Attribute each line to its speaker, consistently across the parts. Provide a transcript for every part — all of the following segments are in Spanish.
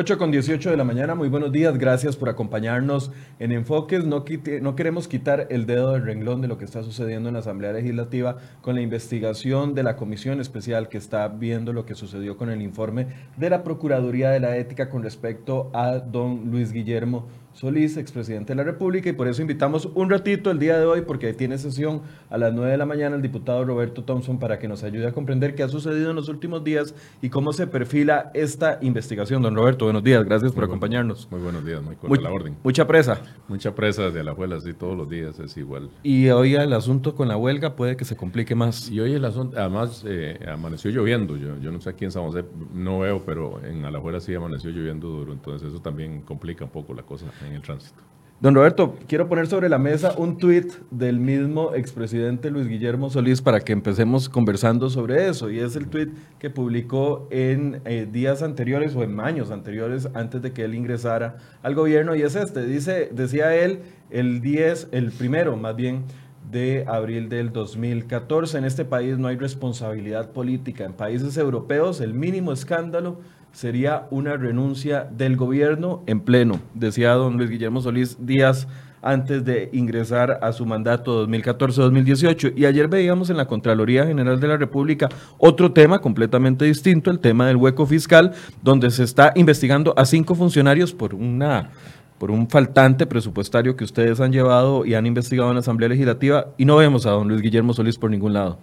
Speaker 1: 8 con 18 de la mañana, muy buenos días, gracias por acompañarnos en Enfoques. No, no, queremos quitar el dedo del renglón de lo que está sucediendo en la Asamblea Legislativa con la investigación de la Comisión Especial que está viendo lo que sucedió con el informe de la Procuraduría de la Ética con respecto a don Luis Guillermo Solís, expresidente de la República, y por eso invitamos un ratito el día de hoy, porque tiene sesión a las 9 de la mañana el diputado Roberto Thompson para que nos ayude a comprender qué ha sucedido en los últimos días y cómo se perfila esta investigación. Don Roberto, buenos días, gracias por acompañarnos.
Speaker 2: Muy buenos días, muy la orden.
Speaker 1: Mucha presa.
Speaker 2: Mucha presa desde la abuela, sí, todos los días es igual.
Speaker 1: Y hoy el asunto con la huelga puede que se complique más.
Speaker 2: Y hoy el asunto, además, eh, amaneció lloviendo, yo, yo no sé aquí en San José, no veo, pero en Alajuela sí amaneció lloviendo duro, entonces eso también complica un poco la cosa en el tránsito.
Speaker 1: Don Roberto, quiero poner sobre la mesa un tuit del mismo expresidente Luis Guillermo Solís para que empecemos conversando sobre eso. Y es el tuit que publicó en eh, días anteriores o en años anteriores antes de que él ingresara al gobierno. Y es este, dice, decía él, el 10, el primero más bien, de abril del 2014. En este país no hay responsabilidad política. En países europeos el mínimo escándalo sería una renuncia del gobierno en pleno, decía don Luis Guillermo Solís días antes de ingresar a su mandato 2014-2018. Y ayer veíamos en la Contraloría General de la República otro tema completamente distinto, el tema del hueco fiscal, donde se está investigando a cinco funcionarios por una por un faltante presupuestario que ustedes han llevado y han investigado en la Asamblea Legislativa y no vemos a don Luis Guillermo Solís por ningún lado.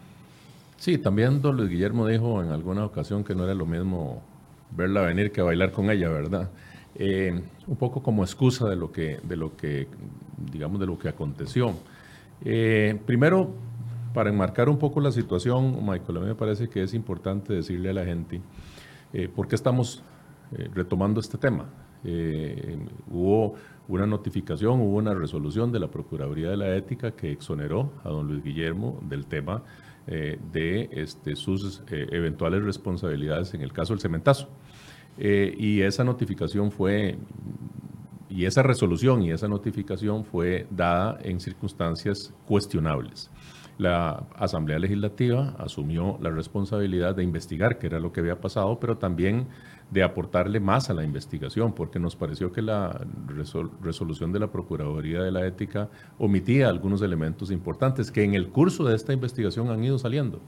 Speaker 2: Sí, también don Luis Guillermo dijo en alguna ocasión que no era lo mismo verla venir que bailar con ella, ¿verdad? Eh, un poco como excusa de lo que, de lo que digamos, de lo que aconteció. Eh, primero, para enmarcar un poco la situación, Michael, a mí me parece que es importante decirle a la gente eh, por qué estamos retomando este tema. hubo una notificación, hubo una resolución de la Procuraduría de la Ética que exoneró a don Luis Guillermo del tema eh, de este, sus eh, eventuales responsabilidades en el caso del cementazo. Eh, y esa notificación fue, y esa resolución y esa notificación fue dada en circunstancias cuestionables. La Asamblea Legislativa asumió la responsabilidad de investigar qué era lo que había pasado, pero también de aportarle más a la investigación, porque nos pareció que la resolución de la Procuraduría de la Ética omitía algunos elementos importantes que en el curso de esta investigación han ido saliendo.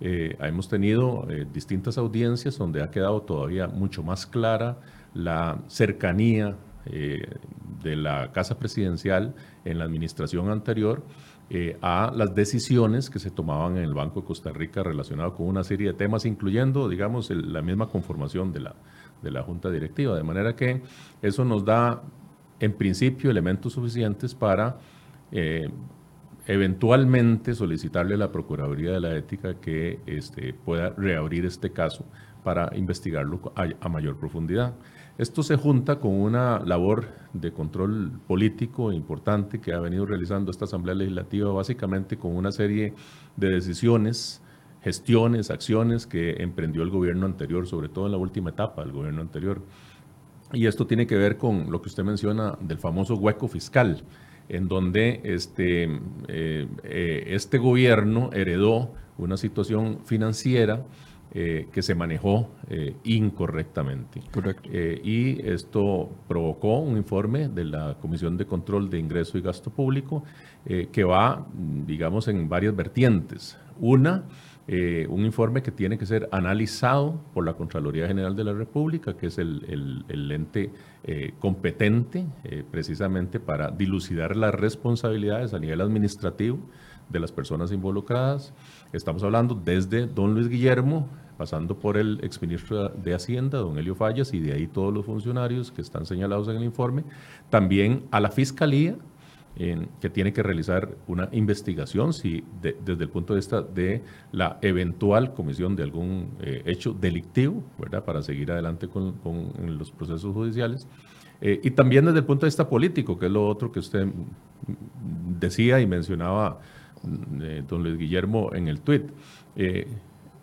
Speaker 2: Eh, hemos tenido eh, distintas audiencias donde ha quedado todavía mucho más clara la cercanía eh, de la Casa Presidencial en la administración anterior eh, a las decisiones que se tomaban en el Banco de Costa Rica relacionado con una serie de temas, incluyendo, digamos, la misma conformación de la, de la Junta Directiva. De manera que eso nos da, en principio, elementos suficientes para eh, eventualmente solicitarle a la Procuraduría de la Ética que este, pueda reabrir este caso para investigarlo a mayor profundidad. Esto se junta con una labor de control político importante que ha venido realizando esta Asamblea Legislativa, básicamente con una serie de decisiones, gestiones, acciones que emprendió el gobierno anterior, sobre todo en la última etapa del gobierno anterior. Y esto tiene que ver con lo que usted menciona del famoso hueco fiscal, en donde este, eh, eh, este gobierno heredó una situación financiera eh, que se manejó eh, incorrectamente.
Speaker 1: Correcto.
Speaker 2: Eh, y esto provocó un informe de la Comisión de Control de Ingreso y Gasto Público que va, digamos, en varias vertientes. Una, un informe que tiene que ser analizado por la Contraloría General de la República, que es el, el ente competente precisamente para dilucidar las responsabilidades a nivel administrativo de las personas involucradas. Estamos hablando desde don Luis Guillermo, pasando por el exministro de Hacienda, don Elio Fallas, y de ahí todos los funcionarios que están señalados en el informe, también a la Fiscalía, que tiene que realizar una investigación si desde el punto de vista de la eventual comisión de algún eh, hecho delictivo, ¿verdad? Para seguir adelante con, los procesos judiciales. Eh, y también desde el punto de vista político, que es lo otro que usted decía y mencionaba eh, don Luis Guillermo en el tuit. Eh,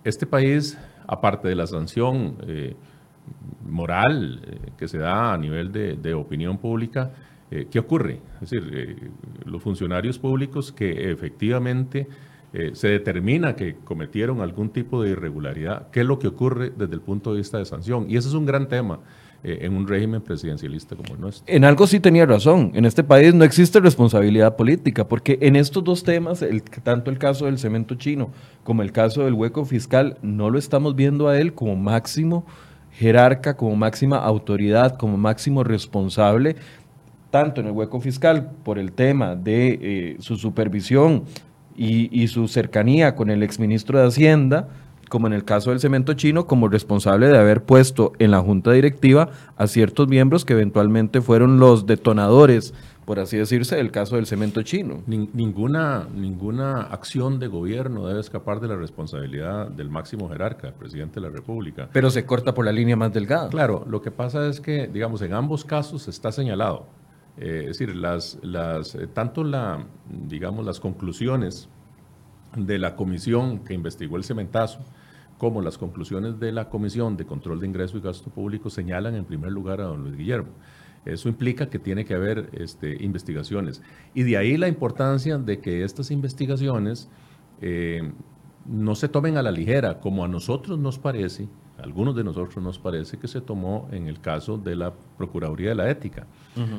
Speaker 2: este país, aparte de la sanción eh, moral que se da a nivel de, opinión pública, ¿qué ocurre? Es decir, los funcionarios públicos que efectivamente eh, se determina que cometieron algún tipo de irregularidad, ¿qué es lo que ocurre desde el punto de vista de sanción? Y ese es un gran tema eh, en un régimen presidencialista como el nuestro.
Speaker 1: En algo sí tenía razón. En este país no existe responsabilidad política, porque en estos dos temas, el, tanto el caso del cemento chino como el caso del hueco fiscal, no lo estamos viendo a él como máximo jerarca, como máxima autoridad, como máximo responsable tanto en el hueco fiscal por el tema de eh, su supervisión y, su cercanía con el exministro de Hacienda, como en el caso del cemento chino, como responsable de haber puesto en la junta directiva a ciertos miembros que eventualmente fueron los detonadores, por así decirse, del caso del cemento chino.
Speaker 2: ninguna, ninguna acción de gobierno debe escapar de la responsabilidad del máximo jerarca, el presidente de la República.
Speaker 1: Pero se corta por la línea más delgada.
Speaker 2: Claro, lo que pasa es que, digamos, en ambos casos está señalado eh, es decir, las, las, eh, tanto la, digamos, las conclusiones de la comisión que investigó el cementazo, como las conclusiones de la Comisión de Control de Ingreso y Gasto Público señalan en primer lugar a don Luis Guillermo. Eso implica que tiene que haber este, investigaciones. Y de ahí la importancia de que estas investigaciones eh, no se tomen a la ligera, como a nosotros nos parece, a algunos de nosotros nos parece que se tomó en el caso de la Procuraduría de la Ética.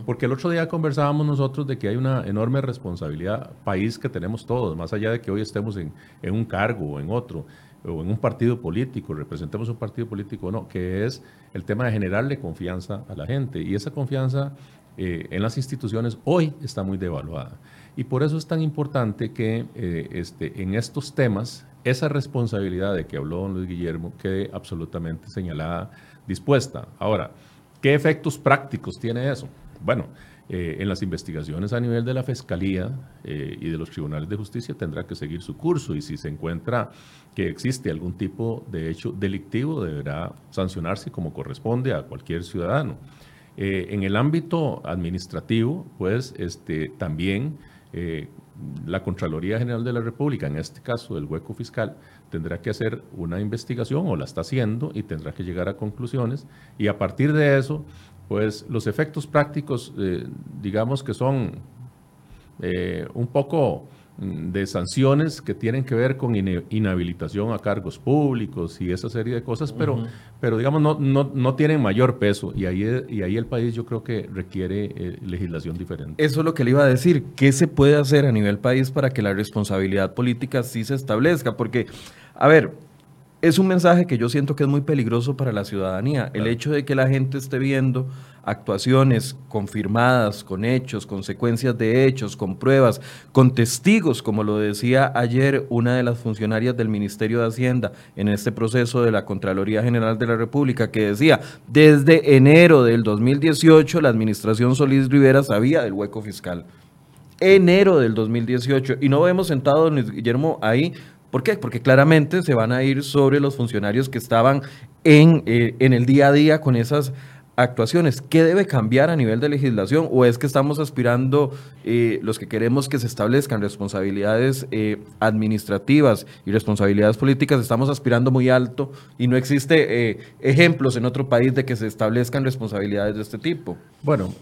Speaker 2: Porque el otro día conversábamos nosotros de que hay una enorme responsabilidad país que tenemos todos, más allá de que hoy estemos en, un cargo o en otro, o en un partido político, representemos un partido político o no, que es el tema de generarle confianza a la gente. Y esa confianza eh, en las instituciones hoy está muy devaluada. Y por eso es tan importante que eh, este, en estos temas esa responsabilidad de que habló don Luis Guillermo quede absolutamente señalada, dispuesta. Ahora, ¿qué efectos prácticos tiene eso? Bueno, eh, en las investigaciones a nivel de la Fiscalía eh, y de los tribunales de justicia tendrá que seguir su curso y si se encuentra que existe algún tipo de hecho delictivo deberá sancionarse como corresponde a cualquier ciudadano. Eh, en el ámbito administrativo, pues este, también la Contraloría General de la República, en este caso del hueco fiscal, tendrá que hacer una investigación o la está haciendo y tendrá que llegar a conclusiones y a partir de eso, pues los efectos prácticos, eh, digamos que son eh, un poco Mm, de sanciones que tienen que ver con inhabilitación a cargos públicos y esa serie de cosas, pero, pero digamos, no, no, no, tienen mayor peso y ahí, y ahí el país yo creo que requiere eh, legislación diferente.
Speaker 1: Eso es lo que le iba a decir. ¿Qué se puede hacer a nivel país para que la responsabilidad política sí se establezca? Porque, a ver, es un mensaje que yo siento que es muy peligroso para la ciudadanía. El hecho de que la gente esté viendo actuaciones confirmadas con hechos, consecuencias de hechos, con pruebas, con testigos, como lo decía ayer una de las funcionarias del Ministerio de Hacienda en este proceso de la Contraloría General de la República, que decía, desde enero del 2018 la administración Solís Rivera sabía del hueco fiscal. Enero del 2018. Y no hemos sentado, don Guillermo, ahí ¿Por qué? Porque claramente se van a ir sobre los funcionarios que estaban en, eh, en el día a día con esas actuaciones. ¿Qué debe cambiar a nivel de legislación? ¿O es que estamos aspirando, eh, los que queremos que se establezcan responsabilidades eh, administrativas y responsabilidades políticas, estamos aspirando muy alto y no existe ejemplos en otro país de que se establezcan responsabilidades de este tipo?
Speaker 2: Bueno,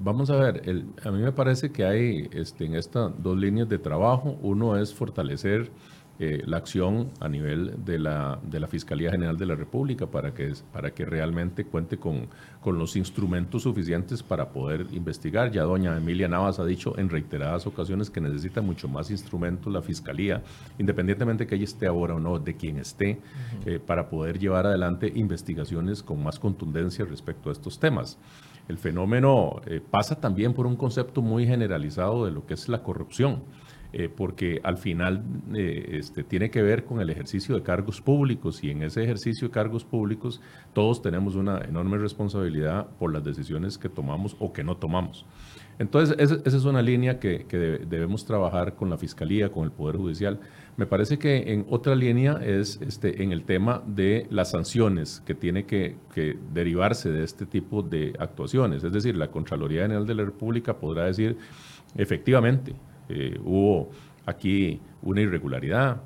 Speaker 2: vamos a ver, a mí me parece que hay este, en estas dos líneas de trabajo, uno es fortalecer eh, la acción a nivel de la, de la Fiscalía General de la República para que, para que realmente cuente con, con los instrumentos suficientes para poder investigar. Ya doña Emilia Navas ha dicho en reiteradas ocasiones que necesita mucho más instrumentos la Fiscalía, independientemente que ella esté ahora o no, de quien esté, eh, para poder llevar adelante investigaciones con más contundencia respecto a estos temas. El fenómeno eh, pasa también por un concepto muy generalizado de lo que es la corrupción. Eh, porque al final eh, este, tiene que ver con el ejercicio de cargos públicos y en ese ejercicio de cargos públicos todos tenemos una enorme responsabilidad por las decisiones que tomamos o que no tomamos. Entonces, esa, es una línea que, debemos trabajar con la Fiscalía, con el Poder Judicial. Me parece que en otra línea es este, en el tema de las sanciones que tiene que, que derivarse de este tipo de actuaciones. Es decir, la Contraloría General de la República podrá decir, efectivamente, eh, hubo aquí una irregularidad,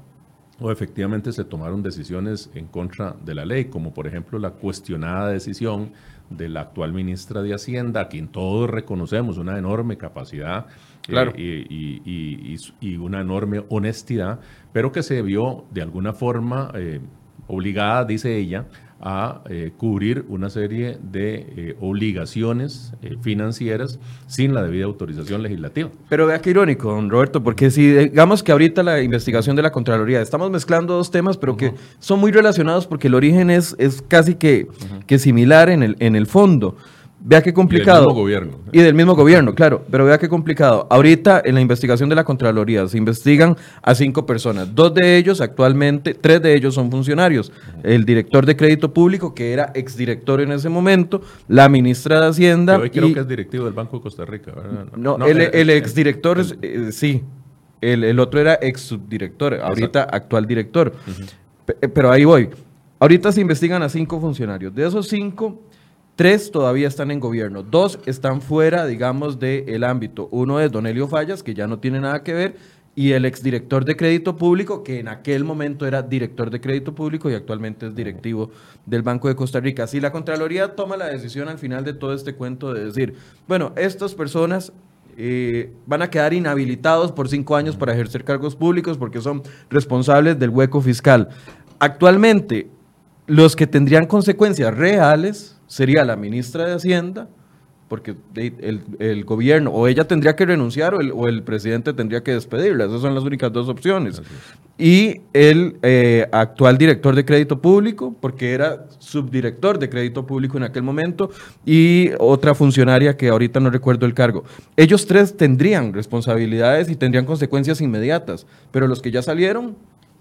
Speaker 2: o efectivamente se tomaron decisiones en contra de la ley, como por ejemplo la cuestionada decisión de la actual ministra de Hacienda, a quien todos reconocemos una enorme capacidad eh, y, una enorme honestidad, pero que se vio de alguna forma eh, obligada, dice ella, a eh, cubrir una serie de eh, obligaciones eh, financieras sin la debida autorización legislativa.
Speaker 1: Pero vea qué irónico, don Roberto, porque si digamos que ahorita la investigación de la Contraloría, estamos mezclando dos temas, pero que son muy relacionados porque el origen es, es casi que, que similar en el, en el fondo. Vea qué complicado. Y del
Speaker 2: mismo gobierno.
Speaker 1: Y del mismo gobierno, claro. Pero vea qué complicado. Ahorita en la investigación de la Contraloría se investigan a cinco personas. Dos de ellos actualmente, tres de ellos son funcionarios. El director de crédito público, que era exdirector en ese momento, la ministra de Hacienda.
Speaker 2: Yo hoy creo que es directivo del Banco de Costa Rica, ¿verdad?
Speaker 1: No, el, el, exdirector, eh, sí. El, otro era ex subdirector, ahorita actual director. Pero ahí voy. Ahorita se investigan a cinco funcionarios. De esos cinco Tres todavía están en gobierno, dos están fuera, digamos, del ámbito. Uno es Don Elio Fallas, que ya no tiene nada que ver, y el exdirector de crédito público, que en aquel momento era director de crédito público y actualmente es directivo del Banco de Costa Rica. Si la Contraloría toma la decisión al final de todo este cuento de decir, bueno, estas personas eh, van a quedar inhabilitados por cinco años para ejercer cargos públicos porque son responsables del hueco fiscal. Actualmente, los que tendrían consecuencias reales sería la ministra de Hacienda, porque el, gobierno o ella tendría que renunciar o el, presidente tendría que despedirla. Esas son las únicas dos opciones. Y el eh, actual director de crédito público, porque era subdirector de crédito público en aquel momento, y otra funcionaria que ahorita no recuerdo el cargo. Ellos tres tendrían responsabilidades y tendrían consecuencias inmediatas, pero los que ya salieron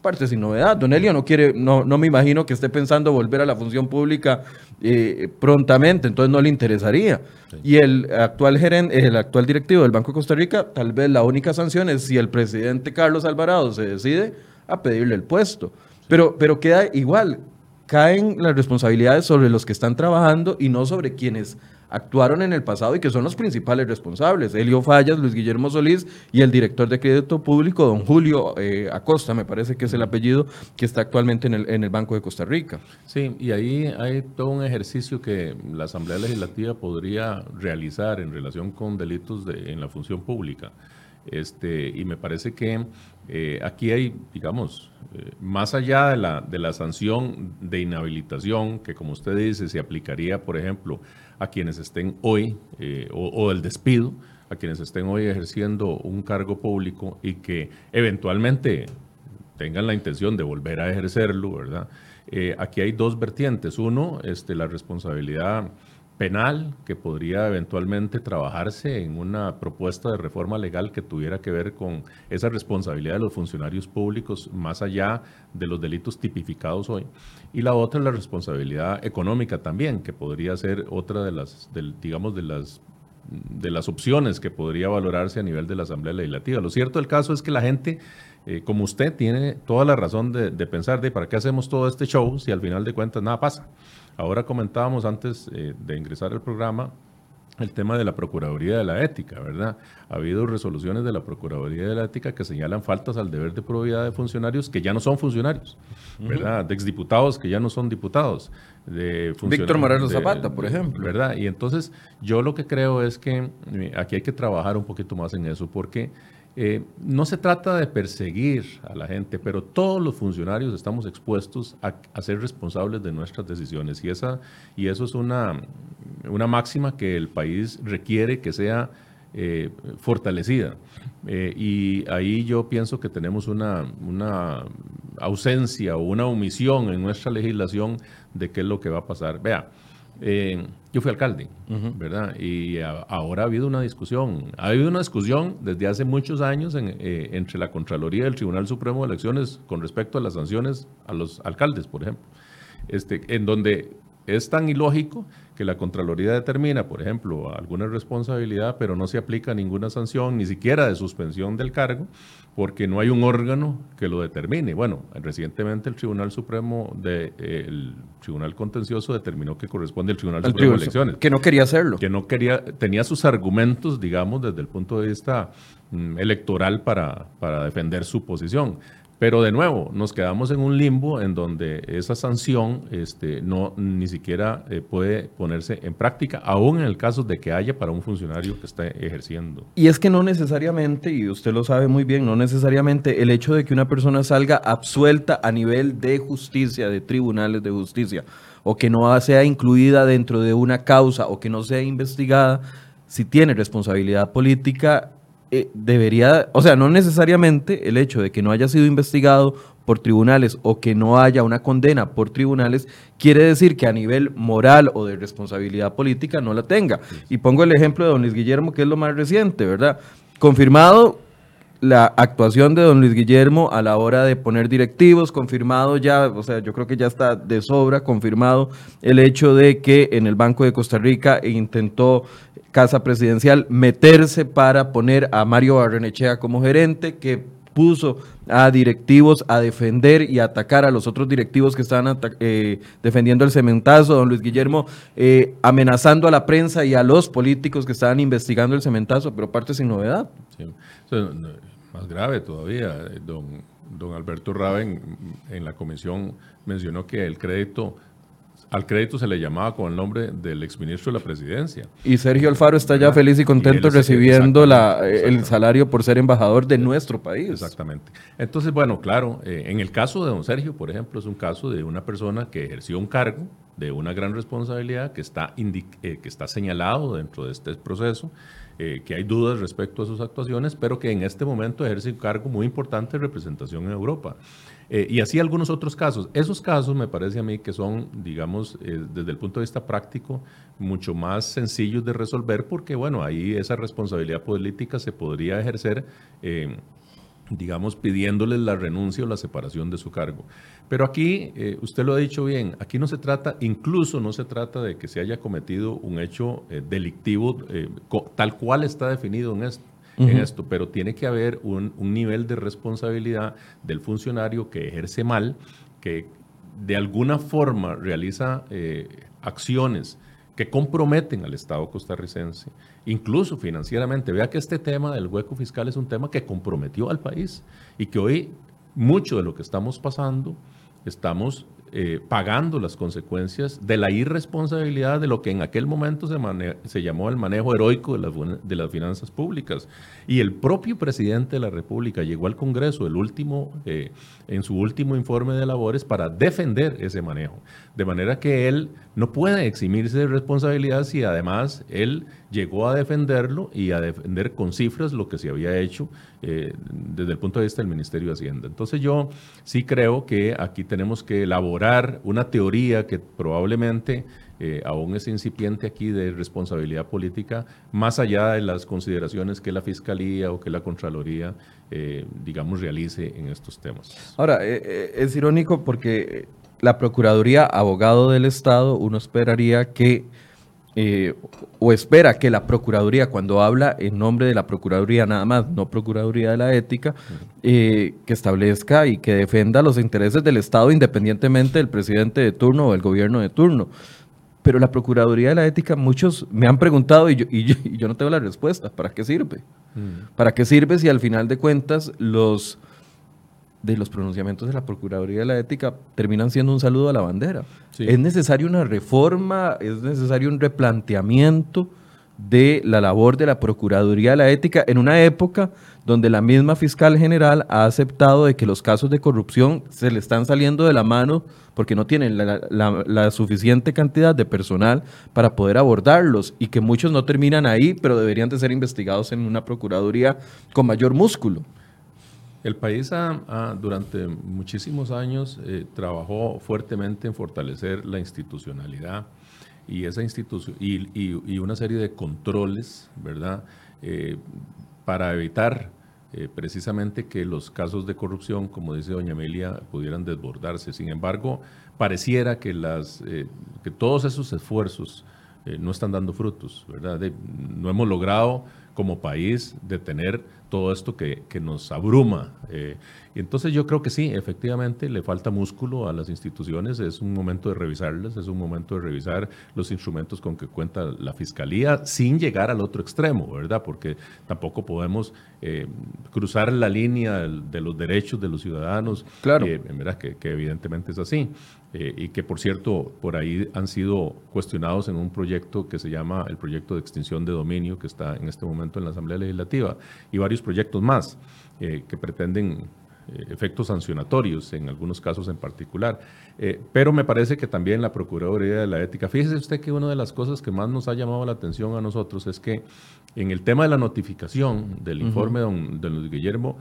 Speaker 1: parte sin novedad. Don Elio no quiere, no, no me imagino que esté pensando volver a la función pública eh, prontamente, entonces no le interesaría. Y el actual gerente, el actual directivo del Banco de Costa Rica, tal vez la única sanción es si el presidente Carlos Alvarado se decide a pedirle el puesto. Pero, pero queda igual, caen las responsabilidades sobre los que están trabajando y no sobre quienes actuaron en el pasado y que son los principales responsables. Elio Fallas, Luis Guillermo Solís y el director de crédito público, don Julio eh, Acosta, me parece que es el apellido que está actualmente en el, en el Banco de Costa Rica.
Speaker 2: Sí, y ahí hay todo un ejercicio que la Asamblea Legislativa podría realizar en relación con delitos de, en la función pública. Este, y me parece que eh, aquí hay, digamos, eh, más allá de la, de la sanción de inhabilitación, que como usted dice, se aplicaría, por ejemplo, a quienes estén hoy, eh, o, el despido, a quienes estén hoy ejerciendo un cargo público y que eventualmente tengan la intención de volver a ejercerlo, ¿verdad? aquí hay dos vertientes. Uno, este, la responsabilidad penal que podría eventualmente trabajarse en una propuesta de reforma legal que tuviera que ver con esa responsabilidad de los funcionarios públicos más allá de los delitos tipificados hoy. Y la otra es la responsabilidad económica también, que podría ser otra de las, digamos, de las de las opciones que podría valorarse a nivel de la Asamblea Legislativa. Lo cierto del caso es que la gente, eh, como usted, tiene toda la razón de, de pensar de para qué hacemos todo este show si al final de cuentas nada pasa. Ahora comentábamos antes eh, de ingresar al programa el tema de la Procuraduría de la Ética, ¿verdad? Ha habido resoluciones de la Procuraduría de la Ética que señalan faltas al deber de probidad de funcionarios que ya no son funcionarios, ¿verdad? De exdiputados que ya no son diputados. De
Speaker 1: Víctor Moreno Zapata, por ejemplo.
Speaker 2: ¿Verdad? Y entonces yo lo que creo es que eh, aquí hay que trabajar un poquito más en eso porque eh, no se trata de perseguir a la gente, pero todos los funcionarios estamos expuestos a, ser responsables de nuestras decisiones y, esa, y eso es una, una máxima que el país requiere que sea eh, fortalecida. Eh, y ahí yo pienso que tenemos una, una ausencia o una omisión en nuestra legislación de qué es lo que va a pasar. Vea, eh, yo fui alcalde, ¿verdad? Y ahora ha habido una discusión. Ha habido una discusión desde hace muchos años eh, entre la Contraloría y el Tribunal Supremo de Elecciones con respecto a las sanciones a los alcaldes, por ejemplo. Este, en donde es tan ilógico que la Contraloría determina, por ejemplo, alguna responsabilidad, pero no se aplica ninguna sanción, ni siquiera de suspensión del cargo, porque no hay un órgano que lo determine. Bueno, recientemente el Tribunal Supremo, de, eh, el Tribunal Contencioso determinó que corresponde al Tribunal Supremo de Elecciones.
Speaker 1: Que no quería hacerlo.
Speaker 2: Que no quería, tenía sus argumentos, digamos, desde el punto de vista mm, electoral para, para defender su posición Pero de nuevo, nos quedamos en un limbo en donde esa sanción este, no ni siquiera eh, puede ponerse en práctica, aún en el caso de que haya para un funcionario que esté ejerciendo.
Speaker 1: Y es que no necesariamente, y usted lo sabe muy bien, no necesariamente el hecho de que una persona salga absuelta a nivel de justicia, de tribunales de justicia, o que no sea incluida dentro de una causa o que no sea investigada, si tiene responsabilidad política, eh, debería, o sea, no necesariamente el hecho de que no haya sido investigado por tribunales o que no haya una condena por tribunales quiere decir que a nivel moral o de responsabilidad política no la tenga. Y pongo el ejemplo de don Luis Guillermo, que es lo más reciente, ¿verdad? Confirmado la actuación de don Luis Guillermo a la hora de poner directivos, confirmado ya, o sea, yo creo que ya está de sobra, confirmado el hecho de que en el Banco de Costa Rica intentó Casa Presidencial meterse para poner a Mario Barrenechea como gerente, que puso a directivos a defender y atacar a los otros directivos que estaban eh, defendiendo el cementazo, don Luis Guillermo eh, amenazando a la prensa y a los políticos que estaban investigando el cementazo, pero parte sin novedad.
Speaker 2: Sí. Más grave todavía, don, don Alberto Raven en la comisión mencionó que el crédito al crédito se le llamaba con el nombre del exministro de la presidencia.
Speaker 1: Y Sergio Alfaro está ya feliz y contento recibiendo la, el salario por ser embajador de nuestro país.
Speaker 2: Exactamente. Entonces, bueno, claro, eh, en el caso de don Sergio, por ejemplo, es un caso de una persona que ejerció un cargo de una gran responsabilidad que está, eh, que está señalado dentro de este proceso, eh, que hay dudas respecto a sus actuaciones, pero que en este momento ejerce un cargo muy importante de representación en Europa. Eh, y así algunos otros casos. Esos casos me parece a mí que son, digamos, eh, desde el punto de vista práctico, mucho más sencillos de resolver porque, bueno, ahí esa responsabilidad política se podría ejercer, eh, digamos, pidiéndoles la renuncia o la separación de su cargo. Pero aquí, usted lo ha dicho bien, aquí no se trata, incluso no se trata de que se haya cometido un hecho delictivo tal cual está definido en esto en esto, pero tiene que haber un, nivel de responsabilidad del funcionario que ejerce mal, que de alguna forma realiza eh, acciones que comprometen al Estado costarricense, incluso financieramente. Vea que este tema del hueco fiscal es un tema que comprometió al país y que hoy mucho de lo que estamos pasando estamos eh, pagando las consecuencias de la irresponsabilidad de lo que en aquel momento se, se llamó el manejo heroico de las, de las, finanzas públicas. Y el propio presidente de la República llegó al Congreso el último, eh, en su último informe de labores para defender ese manejo. De manera que él no puede eximirse de responsabilidad si además él llegó a defenderlo y a defender con cifras lo que se había hecho eh, desde el punto de vista del Ministerio de Hacienda. Entonces yo sí creo que aquí tenemos que elaborar una teoría que probablemente eh, aún es incipiente aquí de responsabilidad política, más allá de las consideraciones que la Fiscalía o que la Contraloría, eh, digamos, realice en estos temas.
Speaker 1: Ahora, es irónico porque la Procuraduría, abogado del Estado, uno esperaría que eh, o espera que la Procuraduría, cuando habla en nombre de la Procuraduría nada más, no Procuraduría de la Ética, eh, que establezca y que defienda los intereses del Estado independientemente del presidente de turno o del gobierno de turno. Pero la Procuraduría de la Ética, muchos me han preguntado y yo, y yo, no tengo la respuesta. ¿Para qué sirve? Mm. ¿Para qué sirve si al final de cuentas los de los pronunciamientos de la Procuraduría de la Ética terminan siendo un saludo a la bandera. Es necesario una reforma, es necesario un replanteamiento de la labor de la Procuraduría de la Ética en una época donde la misma fiscal general ha aceptado de que los casos de corrupción se le están saliendo de la mano porque no tienen la, suficiente cantidad de personal para poder abordarlos y que muchos no terminan ahí, pero deberían de ser investigados en una Procuraduría con mayor músculo.
Speaker 2: El país ha, durante muchísimos años eh, trabajó fuertemente en fortalecer la institucionalidad y esa institución y, una serie de controles, ¿verdad? Eh, para evitar eh, precisamente que los casos de corrupción, como dice doña Amelia, pudieran desbordarse. Sin embargo, pareciera que, las, que todos esos esfuerzos no están dando frutos, ¿verdad? no hemos logrado como país de tener todo esto que, que nos abruma. Eh, y entonces yo creo que sí, efectivamente le falta músculo a las instituciones, es un momento de revisarlas, es un momento de revisar los instrumentos con que cuenta la Fiscalía sin llegar al otro extremo, ¿verdad? Porque tampoco podemos eh, cruzar la línea de los derechos de los ciudadanos,
Speaker 1: claro.
Speaker 2: Eh, ¿verdad? Que, que, evidentemente es así. y que por cierto, por ahí han sido cuestionados en un proyecto que se llama el proyecto de extinción de dominio, que está en este momento en la Asamblea Legislativa, y varios proyectos más eh, que pretenden eh, efectos sancionatorios en algunos casos en particular. Eh, pero me parece que también la Procuraduría de la Ética, fíjese usted que una de las cosas que más nos ha llamado la atención a nosotros es que en el tema de la notificación del informe de don Guillermo,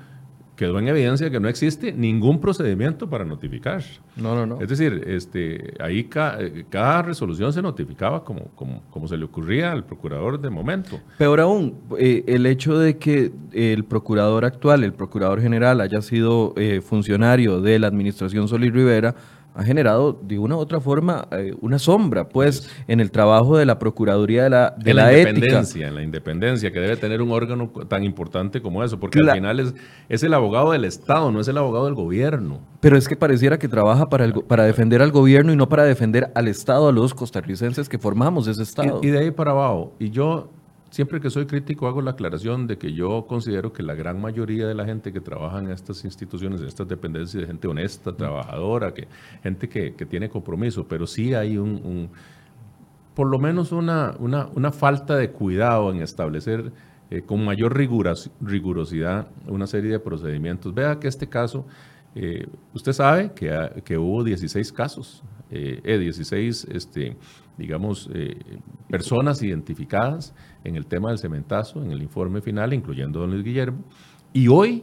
Speaker 2: quedó en evidencia que no existe ningún procedimiento para notificar.
Speaker 1: No, no, no.
Speaker 2: Es decir, este, ahí cada resolución se notificaba como, como, como, se le ocurría al procurador de momento.
Speaker 1: Peor aún, eh, el hecho de que el procurador actual, el procurador general, haya sido eh, funcionario de la administración Solís Rivera, ha generado de una u otra forma eh, una sombra, pues, en el trabajo de la Procuraduría de la, de
Speaker 2: en
Speaker 1: la,
Speaker 2: independencia, En la independencia, que debe tener un órgano tan importante como eso, porque al final es, es el abogado del Estado, no es el abogado del gobierno.
Speaker 1: Pero es que pareciera que trabaja para, el, para defender al gobierno y no para defender al Estado, a los costarricenses que formamos ese Estado.
Speaker 2: y de ahí para abajo. Y yo Siempre que soy crítico hago la aclaración de que yo considero que la gran mayoría de la gente que trabaja en estas instituciones, en estas dependencias, es gente honesta, trabajadora, que, gente que, tiene compromiso, pero sí hay un, por lo menos una, una, falta de cuidado en establecer eh, con mayor rigurosidad una serie de procedimientos. Vea que este caso, eh, usted sabe que, que, hubo 16 casos, eh, 16 eh, este, digamos, personas identificadas en el tema del cementazo, en el informe final, incluyendo a don Luis Guillermo. Y hoy,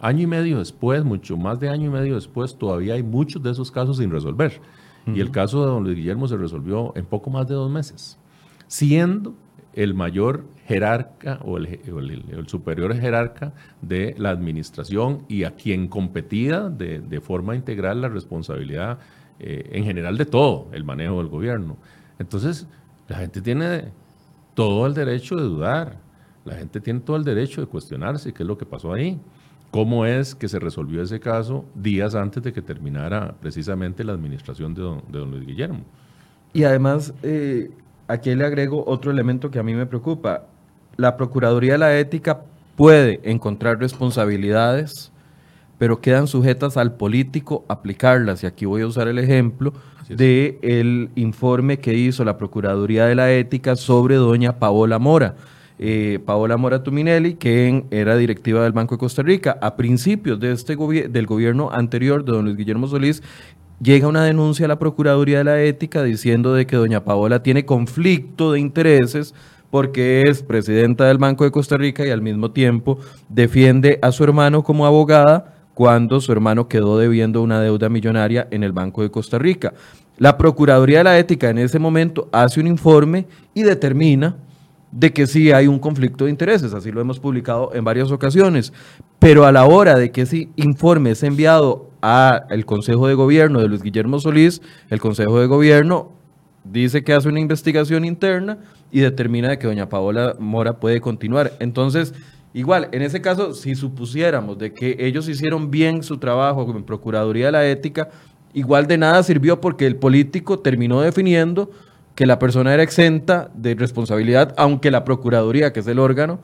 Speaker 2: año y medio después, mucho más de año y medio después, todavía hay muchos de esos casos sin resolver. Y el caso de don Luis Guillermo se resolvió en poco más de dos meses, siendo el mayor jerarca o el, superior jerarca de la administración y a quien competía de, de forma integral la responsabilidad eh, en general de todo el manejo del gobierno. Entonces, la gente tiene todo el derecho de dudar, la gente tiene todo el derecho de cuestionarse qué es lo que pasó ahí, cómo es que se resolvió ese caso días antes de que terminara precisamente la administración de don, Luis Guillermo.
Speaker 1: Y además, eh, aquí le agrego otro elemento que a mí me preocupa. La Procuraduría de la Ética puede encontrar responsabilidades, pero quedan sujetas al político aplicarlas. Y aquí voy a usar el ejemplo del el informe que hizo la Procuraduría de la Ética sobre doña Paola Mora. Eh, Paola Mora Tuminelli, que era directiva del Banco de Costa Rica. A principios de este del gobierno anterior de don Luis Guillermo Solís, llega una denuncia a la Procuraduría de la Ética diciendo de que doña Paola tiene conflicto de intereses porque es presidenta del Banco de Costa Rica y al mismo tiempo defiende a su hermano como abogada cuando su hermano quedó debiendo una deuda millonaria en el Banco de Costa Rica. La Procuraduría de la Ética en ese momento hace un informe y determina de que sí hay un conflicto de intereses, así lo hemos publicado en varias ocasiones, pero a la hora de que ese informe es enviado al Consejo de Gobierno de Luis Guillermo Solís, el Consejo de Gobierno dice que hace una investigación interna y determina que doña Paola Mora puede continuar. Entonces, igual, en ese caso, si supusiéramos de que ellos hicieron bien su trabajo como Procuraduría de la Ética, igual de nada sirvió porque el político terminó definiendo que la persona era exenta de responsabilidad, aunque la Procuraduría, que es el órgano,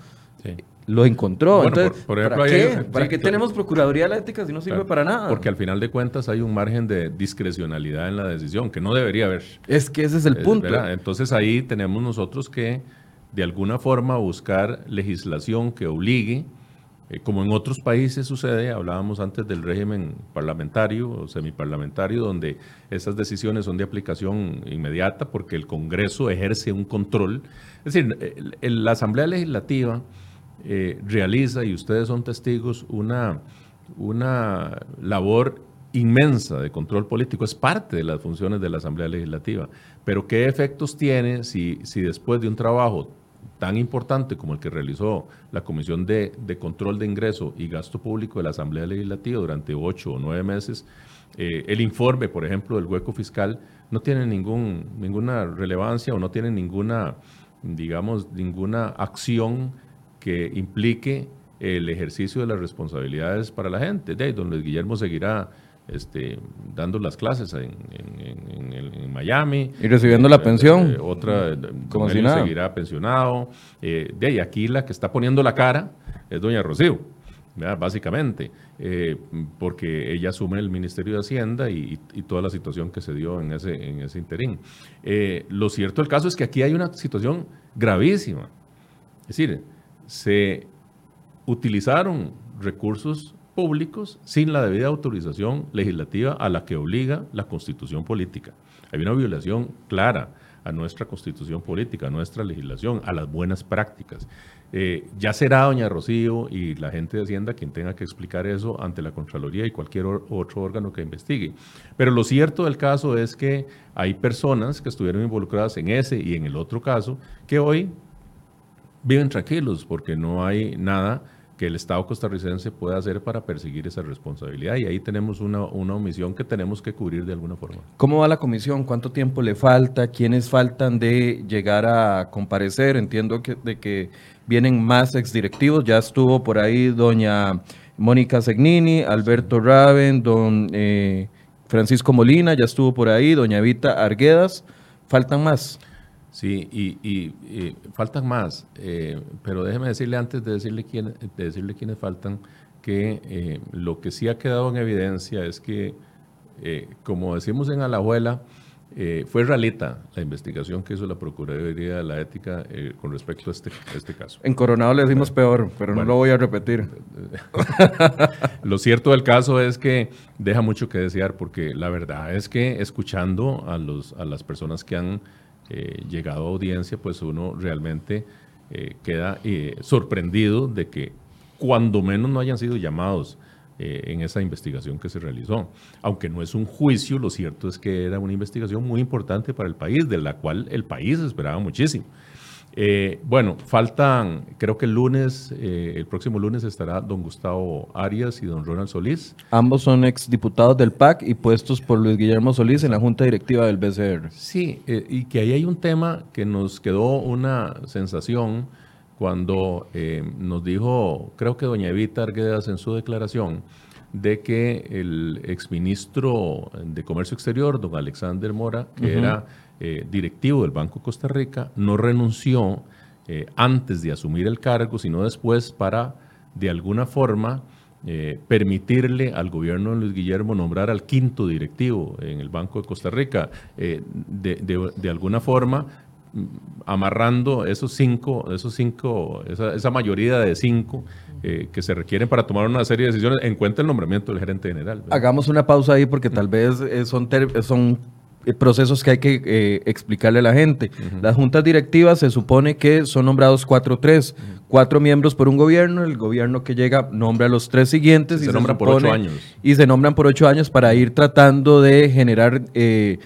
Speaker 1: lo encontró. Entonces, por, ejemplo, ¿para qué, ¿Para qué tenemos Procuraduría de la Ética si no sirve para nada?
Speaker 2: Porque al final de cuentas hay un margen de discrecionalidad en la decisión, que no debería haber.
Speaker 1: Es que ese es el punto.
Speaker 2: Entonces ahí tenemos nosotros que, de alguna forma, buscar legislación que obligue eh, como en otros países sucede, hablábamos antes del régimen parlamentario o semiparlamentario, donde esas decisiones son de aplicación inmediata porque el Congreso ejerce un control. Es decir, la Asamblea Legislativa eh, realiza, y ustedes son testigos, una, una labor inmensa de control político, es parte de las funciones de la Asamblea Legislativa. Pero ¿qué efectos tiene si, si después de un trabajo tan importante como el que realizó la Comisión de, Control de Ingreso y Gasto Público de la Asamblea Legislativa durante ocho o nueve meses, eh, el informe, por ejemplo, del hueco fiscal no tiene ningún, ninguna relevancia o no tiene ninguna, digamos, ninguna acción que implique el ejercicio de las responsabilidades para la gente. De ahí, don Luis Guillermo seguirá este, dando las clases en, Miami.
Speaker 1: Y recibiendo la pensión.
Speaker 2: Eh, otra, Como seguirá pensionado. Eh, de ahí, aquí la que está poniendo la cara es doña Rocío, básicamente, eh, porque ella asume el Ministerio de Hacienda y, toda la situación que se dio en ese, en ese interín. lo cierto del caso es que aquí hay una situación gravísima. Es decir, se utilizaron recursos públicos sin la debida autorización legislativa a la que obliga la constitución política. Hay una violación clara a nuestra constitución política, a nuestra legislación, a las buenas prácticas. Eh, ya será doña Rocío y la gente de Hacienda quien tenga que explicar eso ante la Contraloría y cualquier otro órgano que investigue. Pero lo cierto del caso es que hay personas que estuvieron involucradas en ese y en el otro caso que hoy viven tranquilos porque no hay nada que el Estado costarricense pueda hacer para perseguir esa responsabilidad. Y ahí tenemos una, omisión que tenemos que cubrir de alguna forma.
Speaker 1: ¿Cómo va la comisión? ¿Cuánto tiempo le falta? ¿Quiénes faltan de llegar a comparecer? Entiendo que, de que vienen más exdirectivos. Ya estuvo por ahí doña Mónica Segnini, Alberto Raven, don eh, Francisco Molina, ya estuvo por ahí, doña Evita Arguedas. ¿Faltan más?
Speaker 2: Sí, y, faltan más, eh, pero déjeme decirle antes de decirle, quién, de decirle quiénes faltan, que eh, lo que sí ha quedado en evidencia es que, eh, como decimos en Alajuela, fue realita la investigación que hizo la Procuraduría de la Ética con respecto a este, este caso.
Speaker 1: En Coronado le decimos peor, pero no lo voy a repetir.
Speaker 2: lo cierto del caso es que deja mucho que desear, porque la verdad es que escuchando a, los, a las personas que han eh, llegado a audiencia, pues uno realmente eh, queda eh, sorprendido de que cuando menos no hayan sido llamados en esa investigación que se realizó. Aunque no es un juicio, lo cierto es que era una investigación muy importante para el país, de la cual el país esperaba muchísimo. Eh, bueno, faltan, creo que el lunes, eh, el próximo lunes estará don Gustavo Arias y don Ronald Solís.
Speaker 1: Ambos son exdiputados del PAC y puestos por Luis Guillermo Solís en la Junta Directiva del BCR.
Speaker 2: Sí, eh, y que ahí hay un tema que nos quedó una sensación cuando nos dijo, creo que doña Evita Arguedas en su declaración, de que el exministro de Comercio Exterior, don Alexander Mora, que era eh, directivo del Banco Costa Rica no renunció eh, antes de asumir el cargo, sino después para, de alguna forma, eh, permitirle al gobierno de Luis Guillermo nombrar al quinto directivo en el Banco de Costa Rica. De, alguna forma, mm, amarrando esos cinco, esos cinco esa, mayoría de cinco que se requieren para tomar una serie de decisiones en cuenta el nombramiento del gerente general.
Speaker 1: Hagamos una pausa ahí porque tal vez son, son procesos que hay que eh, explicarle a la gente. Las juntas directivas se supone que son nombrados cuatro tres, cuatro miembros por un gobierno, el gobierno que llega nombra a los tres siguientes
Speaker 2: se y se, nombran por ocho años.
Speaker 1: Y se nombran por ocho años para ir tratando de generar eh,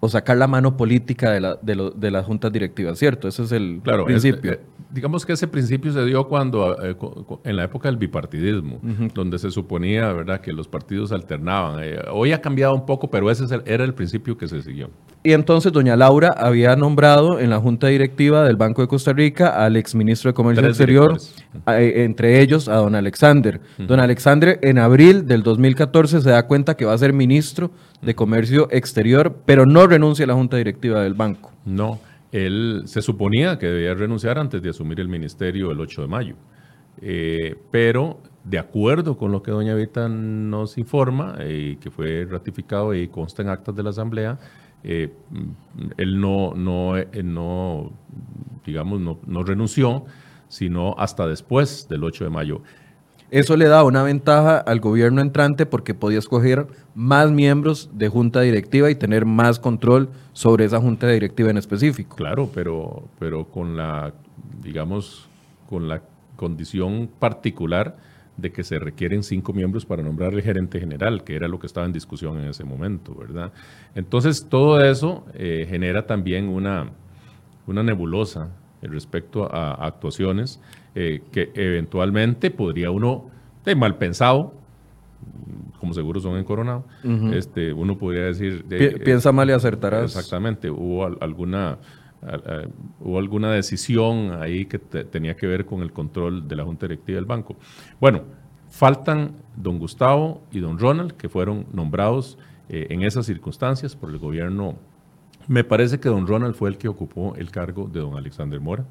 Speaker 1: o sacar la mano política de, la, de, de las juntas directivas, ¿cierto? Ese es el principio.
Speaker 2: Eh, digamos que ese principio se dio cuando, eh, en la época del bipartidismo, donde se suponía, ¿verdad?, que los partidos alternaban. Eh, hoy ha cambiado un poco, pero ese era el principio que se siguió.
Speaker 1: Y entonces doña Laura había nombrado en la junta directiva del Banco de Costa Rica al exministro de Comercio Exterior, entre ellos a don Alexander. Don Alexander en abril del 2014 se da cuenta que va a ser ministro de Comercio Exterior, pero no renuncia a la junta directiva del banco.
Speaker 2: No, él se suponía que debía renunciar antes de asumir el ministerio el 8 de mayo. Eh, pero de acuerdo con lo que doña Vita nos informa y que fue ratificado y consta en actas de la Asamblea, eh, él no, no, eh, no digamos, no, no renunció, sino hasta después del 8 de mayo.
Speaker 1: Eso le da una ventaja al gobierno entrante porque podía escoger más miembros de junta directiva y tener más control sobre esa junta directiva en específico.
Speaker 2: Claro, pero, pero con la, digamos, con la condición particular de que se requieren cinco miembros para nombrar el gerente general, que era lo que estaba en discusión en ese momento, ¿verdad? Entonces, todo eso eh, genera también una, una nebulosa respecto a, actuaciones eh, que eventualmente podría uno, de mal pensado, como seguro son en Coronado, este, uno podría decir...
Speaker 1: Piensa mal y acertarás.
Speaker 2: Exactamente, hubo alguna hubo alguna decisión ahí que tenía que ver con el control de la Junta Directiva del banco. Bueno, faltan don Gustavo y don Ronald, que fueron nombrados eh, en esas circunstancias por el gobierno. Me parece que don Ronald fue el que ocupó el cargo de don Alexander Mora.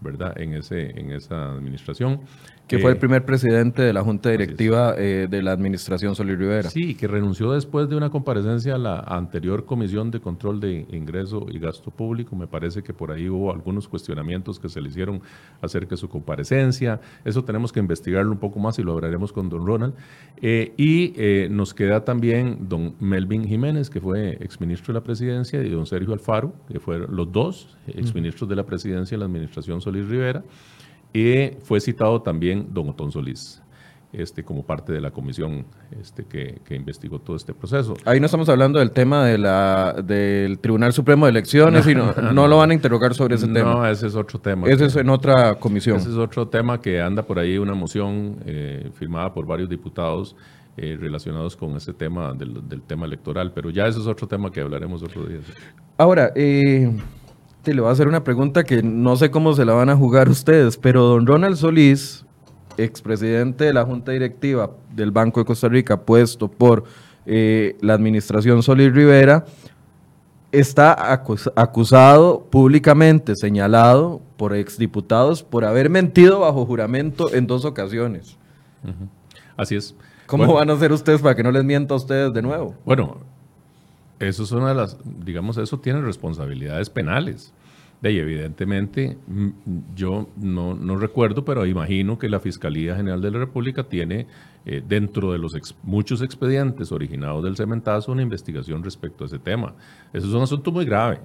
Speaker 2: ¿Verdad? En, ese, en esa administración.
Speaker 1: Que fue el primer presidente de la Junta Directiva eh, de la Administración Solís Rivera.
Speaker 2: Sí, que renunció después de una comparecencia a la anterior Comisión de Control de Ingreso y Gasto Público. Me parece que por ahí hubo algunos cuestionamientos que se le hicieron acerca de su comparecencia. Eso tenemos que investigarlo un poco más y lo hablaremos con don Ronald. Eh, y eh, nos queda también don Melvin Jiménez, que fue exministro de la Presidencia, y don Sergio Alfaro, que fueron los dos exministros de la Presidencia y la Administración Solís Rivera. Y fue citado también don Otón Solís. Este, como parte de la comisión este, que, investigó todo este proceso.
Speaker 1: Ahí no estamos hablando del tema de la, del Tribunal Supremo de Elecciones, no, no, lo van a interrogar sobre ese tema.
Speaker 2: No, ese es otro tema.
Speaker 1: Ese es en otra comisión.
Speaker 2: Ese es otro tema que anda por ahí, una moción eh, firmada por varios diputados eh, relacionados con ese tema del, del, tema electoral, pero ya ese es otro tema que hablaremos otro día.
Speaker 1: Ahora, eh, le voy a hacer una pregunta que no sé cómo se la van a jugar ustedes, pero don Ronald Solís, expresidente de la Junta Directiva del Banco de Costa Rica, puesto por eh, la administración Solís Rivera, está acusado públicamente, señalado por exdiputados por haber mentido bajo juramento en dos ocasiones.
Speaker 2: Así es.
Speaker 1: ¿Cómo van a hacer ustedes para que no les mienta a ustedes de nuevo?
Speaker 2: Bueno, eso es una de las, digamos, eso tiene responsabilidades penales. Y evidentemente, mm, yo no, no, recuerdo, pero imagino que la Fiscalía General de la República tiene eh, dentro de los muchos expedientes originados del cementazo una investigación respecto a ese tema. Eso es un asunto muy grave.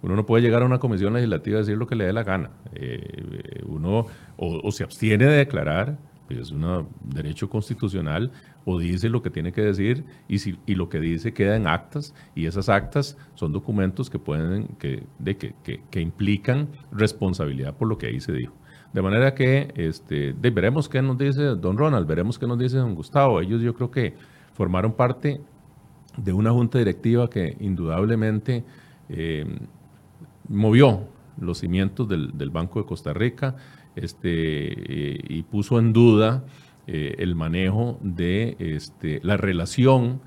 Speaker 2: Uno no puede llegar a una comisión legislativa y decir lo que le dé la gana. Eh, uno o, se abstiene de declarar, es un derecho constitucional, o dice lo que tiene que decir y, si, y lo que dice queda en actas y esas actas son documentos que pueden que, de, que, que, implican responsabilidad por lo que ahí se dijo. De manera que este, veremos qué nos dice don Ronald, veremos qué nos dice don Gustavo. Ellos yo creo que formaron parte de una junta directiva que indudablemente eh, movió los cimientos del, del, Banco de Costa Rica este, eh, y puso en duda eh, el manejo de este, la relación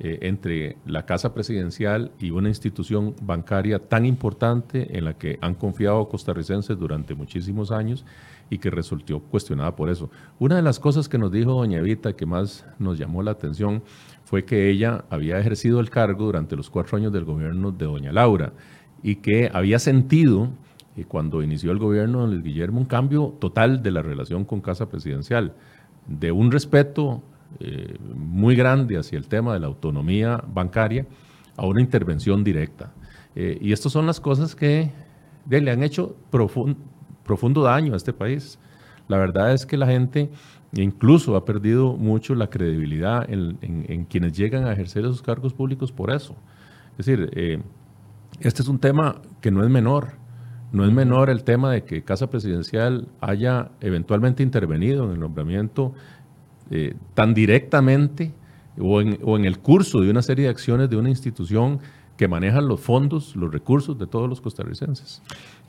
Speaker 2: eh, entre la Casa Presidencial y una institución bancaria tan importante en la que han confiado costarricenses durante muchísimos años y que resultó cuestionada por eso. Una de las cosas que nos dijo doña Evita que más nos llamó la atención fue que ella había ejercido el cargo durante los cuatro años del gobierno de doña Laura y que había sentido eh, cuando inició el gobierno de Luis Guillermo un cambio total de la relación con Casa Presidencial de un respeto eh, muy grande hacia el tema de la autonomía bancaria a una intervención directa. Eh, y estas son las cosas que le han hecho profundo daño a este país. La verdad es que la gente incluso ha perdido mucho la credibilidad en, quienes llegan a ejercer esos cargos públicos por eso. Es decir, eh, este es un tema que no es menor. No es menor el tema de que Casa Presidencial haya eventualmente intervenido en el nombramiento eh, tan directamente o en, el curso de una serie de acciones de una institución que maneja los fondos, los recursos de todos los costarricenses.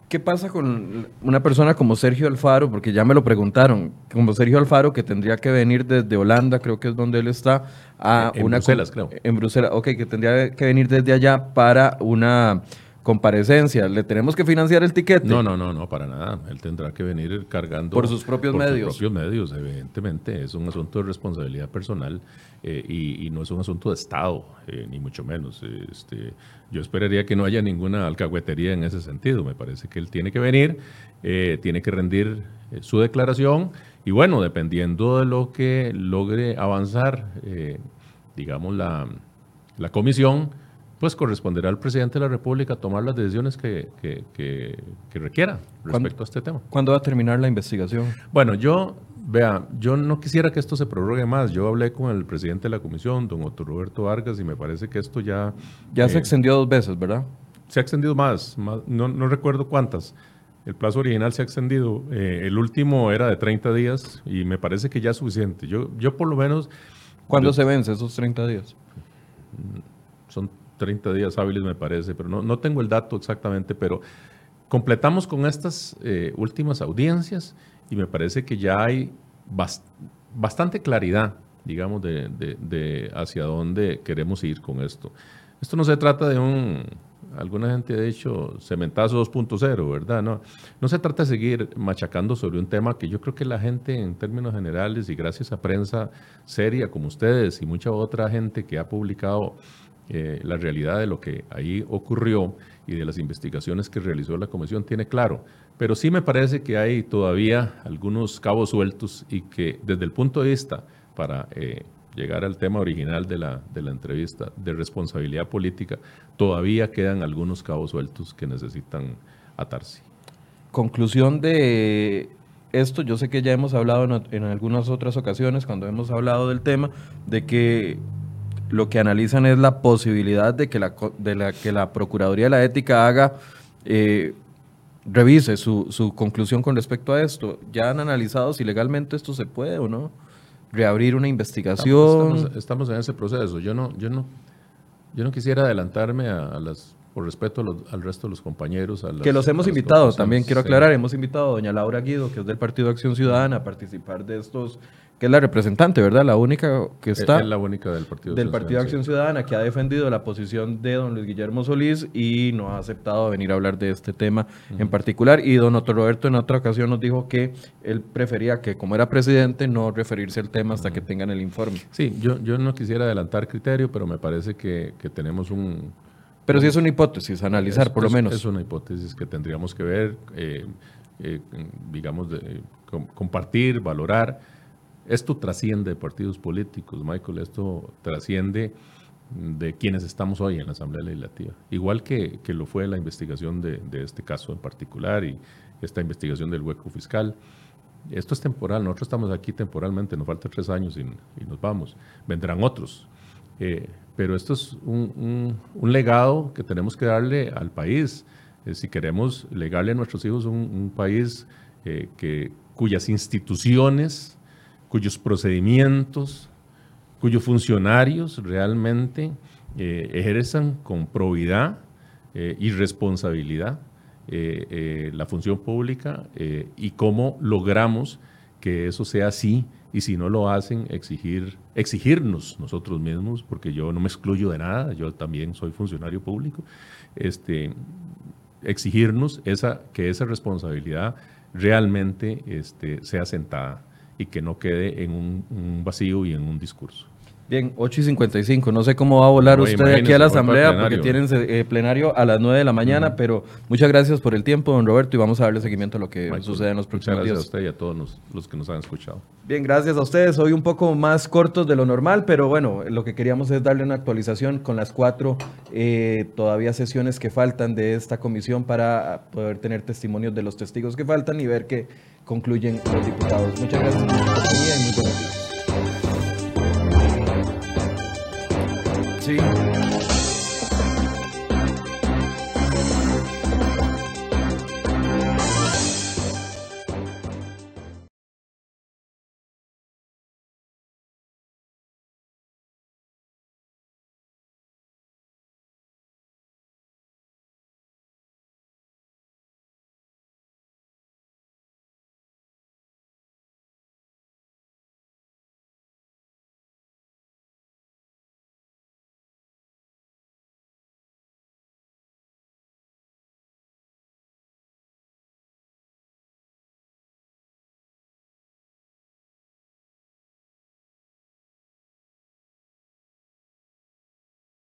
Speaker 1: ¿Qué pasa con una persona como Sergio Alfaro? Porque ya me lo preguntaron, como Sergio Alfaro, que tendría que venir desde Holanda, creo que es donde él está, a
Speaker 2: en Bruselas, creo.
Speaker 1: En Bruselas, ok, que tendría que venir desde allá para una comparecencia, ¿le tenemos que financiar el tiquete?
Speaker 2: No, no, no, no, para nada. Él tendrá que venir cargando...
Speaker 1: Por sus propios medios.
Speaker 2: Sus propios medios, evidentemente. Es un asunto de responsabilidad personal eh, y, no es un asunto de Estado, eh, ni mucho menos. Este, yo esperaría que no haya ninguna alcahuetería en ese sentido. Me parece que él tiene que venir, eh, tiene que rendir su declaración y bueno, dependiendo de lo que logre avanzar, digamos, la, la comisión pues corresponderá al presidente de la República tomar las decisiones que, requiera respecto a este tema.
Speaker 1: ¿Cuándo va a terminar la investigación?
Speaker 2: Bueno, yo, vea, yo no quisiera que esto se prorrogue más. Yo hablé con el presidente de la comisión, don Otto Roberto Vargas, y me parece que esto ya...
Speaker 1: Ya se eh, extendió dos veces, ¿verdad?
Speaker 2: Se ha extendido más, no, recuerdo cuántas. El plazo original se ha extendido. Eh, el último era de 30 días y me parece que ya es suficiente. Yo, yo por lo menos...
Speaker 1: ¿Cuándo se vence esos 30 días?
Speaker 2: Son 30 días hábiles me parece, pero no, no tengo el dato exactamente, pero completamos con estas eh, últimas audiencias y me parece que ya hay bastante claridad, digamos, de, hacia dónde queremos ir con esto. Esto no se trata de un, alguna gente ha dicho cementazo 2.0, ¿verdad? No, no se trata de seguir machacando sobre un tema que yo creo que la gente en términos generales y gracias a prensa seria como ustedes y mucha otra gente que ha publicado eh, la realidad de lo que ahí ocurrió y de las investigaciones que realizó la comisión tiene claro. Pero sí me parece que hay todavía algunos cabos sueltos y que desde el punto de vista para eh, llegar al tema original de la, entrevista de responsabilidad política, todavía quedan algunos cabos sueltos que necesitan atarse.
Speaker 1: Conclusión de esto, yo sé que ya hemos hablado en algunas otras ocasiones cuando hemos hablado del tema, de que lo que analizan es la posibilidad de que la, de la, que la Procuraduría de la Ética haga, eh, revise su, su, conclusión con respecto a esto. ¿Ya han analizado si legalmente esto se puede o no? Reabrir una investigación.
Speaker 2: Estamos, en ese proceso. Yo no, yo no, yo no quisiera adelantarme a, las por respeto al resto de los compañeros.
Speaker 1: que los hemos invitado, también quiero aclarar, hemos invitado a doña Laura Guido, que es del Partido Acción Ciudadana, a participar de estos que es la representante, ¿verdad? La única que está.
Speaker 2: Es la única del Partido
Speaker 1: Del Partido Acción Ciudadana, que ha defendido la posición de don Luis Guillermo Solís y no ha aceptado venir a hablar de este tema en particular. Y don Otto Roberto en otra ocasión nos dijo que él prefería que, como era presidente, no referirse al tema hasta que tengan el informe.
Speaker 2: Sí, yo, yo no quisiera adelantar criterio, pero me parece que, tenemos un.
Speaker 1: Pero sí es una hipótesis, analizar por lo menos.
Speaker 2: Es una hipótesis que tendríamos que ver, eh, eh, digamos, de, compartir, valorar esto trasciende de partidos políticos, Michael, esto trasciende de quienes estamos hoy en la Asamblea Legislativa. Igual que, lo fue la investigación de, este caso en particular y esta investigación del hueco fiscal. Esto es temporal, nosotros estamos aquí temporalmente, nos falta tres años y, nos vamos. Vendrán otros. Eh, pero esto es un, legado que tenemos que darle al país. Eh, si queremos legarle a nuestros hijos un, país eh, cuyas instituciones cuyos procedimientos, cuyos funcionarios realmente ejerzan con probidad y responsabilidad la función pública y cómo logramos que eso sea así y si no lo hacen, exigir, exigirnos nosotros mismos, porque yo no me excluyo de nada, yo también soy funcionario público, este, exigirnos esa, que esa responsabilidad realmente este, sea sentada y que no quede en un, vacío y en un discurso.
Speaker 1: Bien, 8 y 55. No sé cómo va a volar usted aquí a la asamblea porque tienen eh, plenario a las 9 de la mañana, pero muchas gracias por el tiempo, don Roberto, y vamos a darle seguimiento a lo que sucede en los próximos
Speaker 2: días.
Speaker 1: Gracias
Speaker 2: a usted y a todos los, que nos han escuchado.
Speaker 1: Bien, gracias a ustedes. Hoy un poco más cortos de lo normal, pero bueno, lo que queríamos es darle una actualización con las cuatro eh, todavía sesiones que faltan de esta comisión para poder tener testimonios de los testigos que faltan y ver qué concluyen los diputados. Muchas gracias por su compañía y muy buenos días. Sí.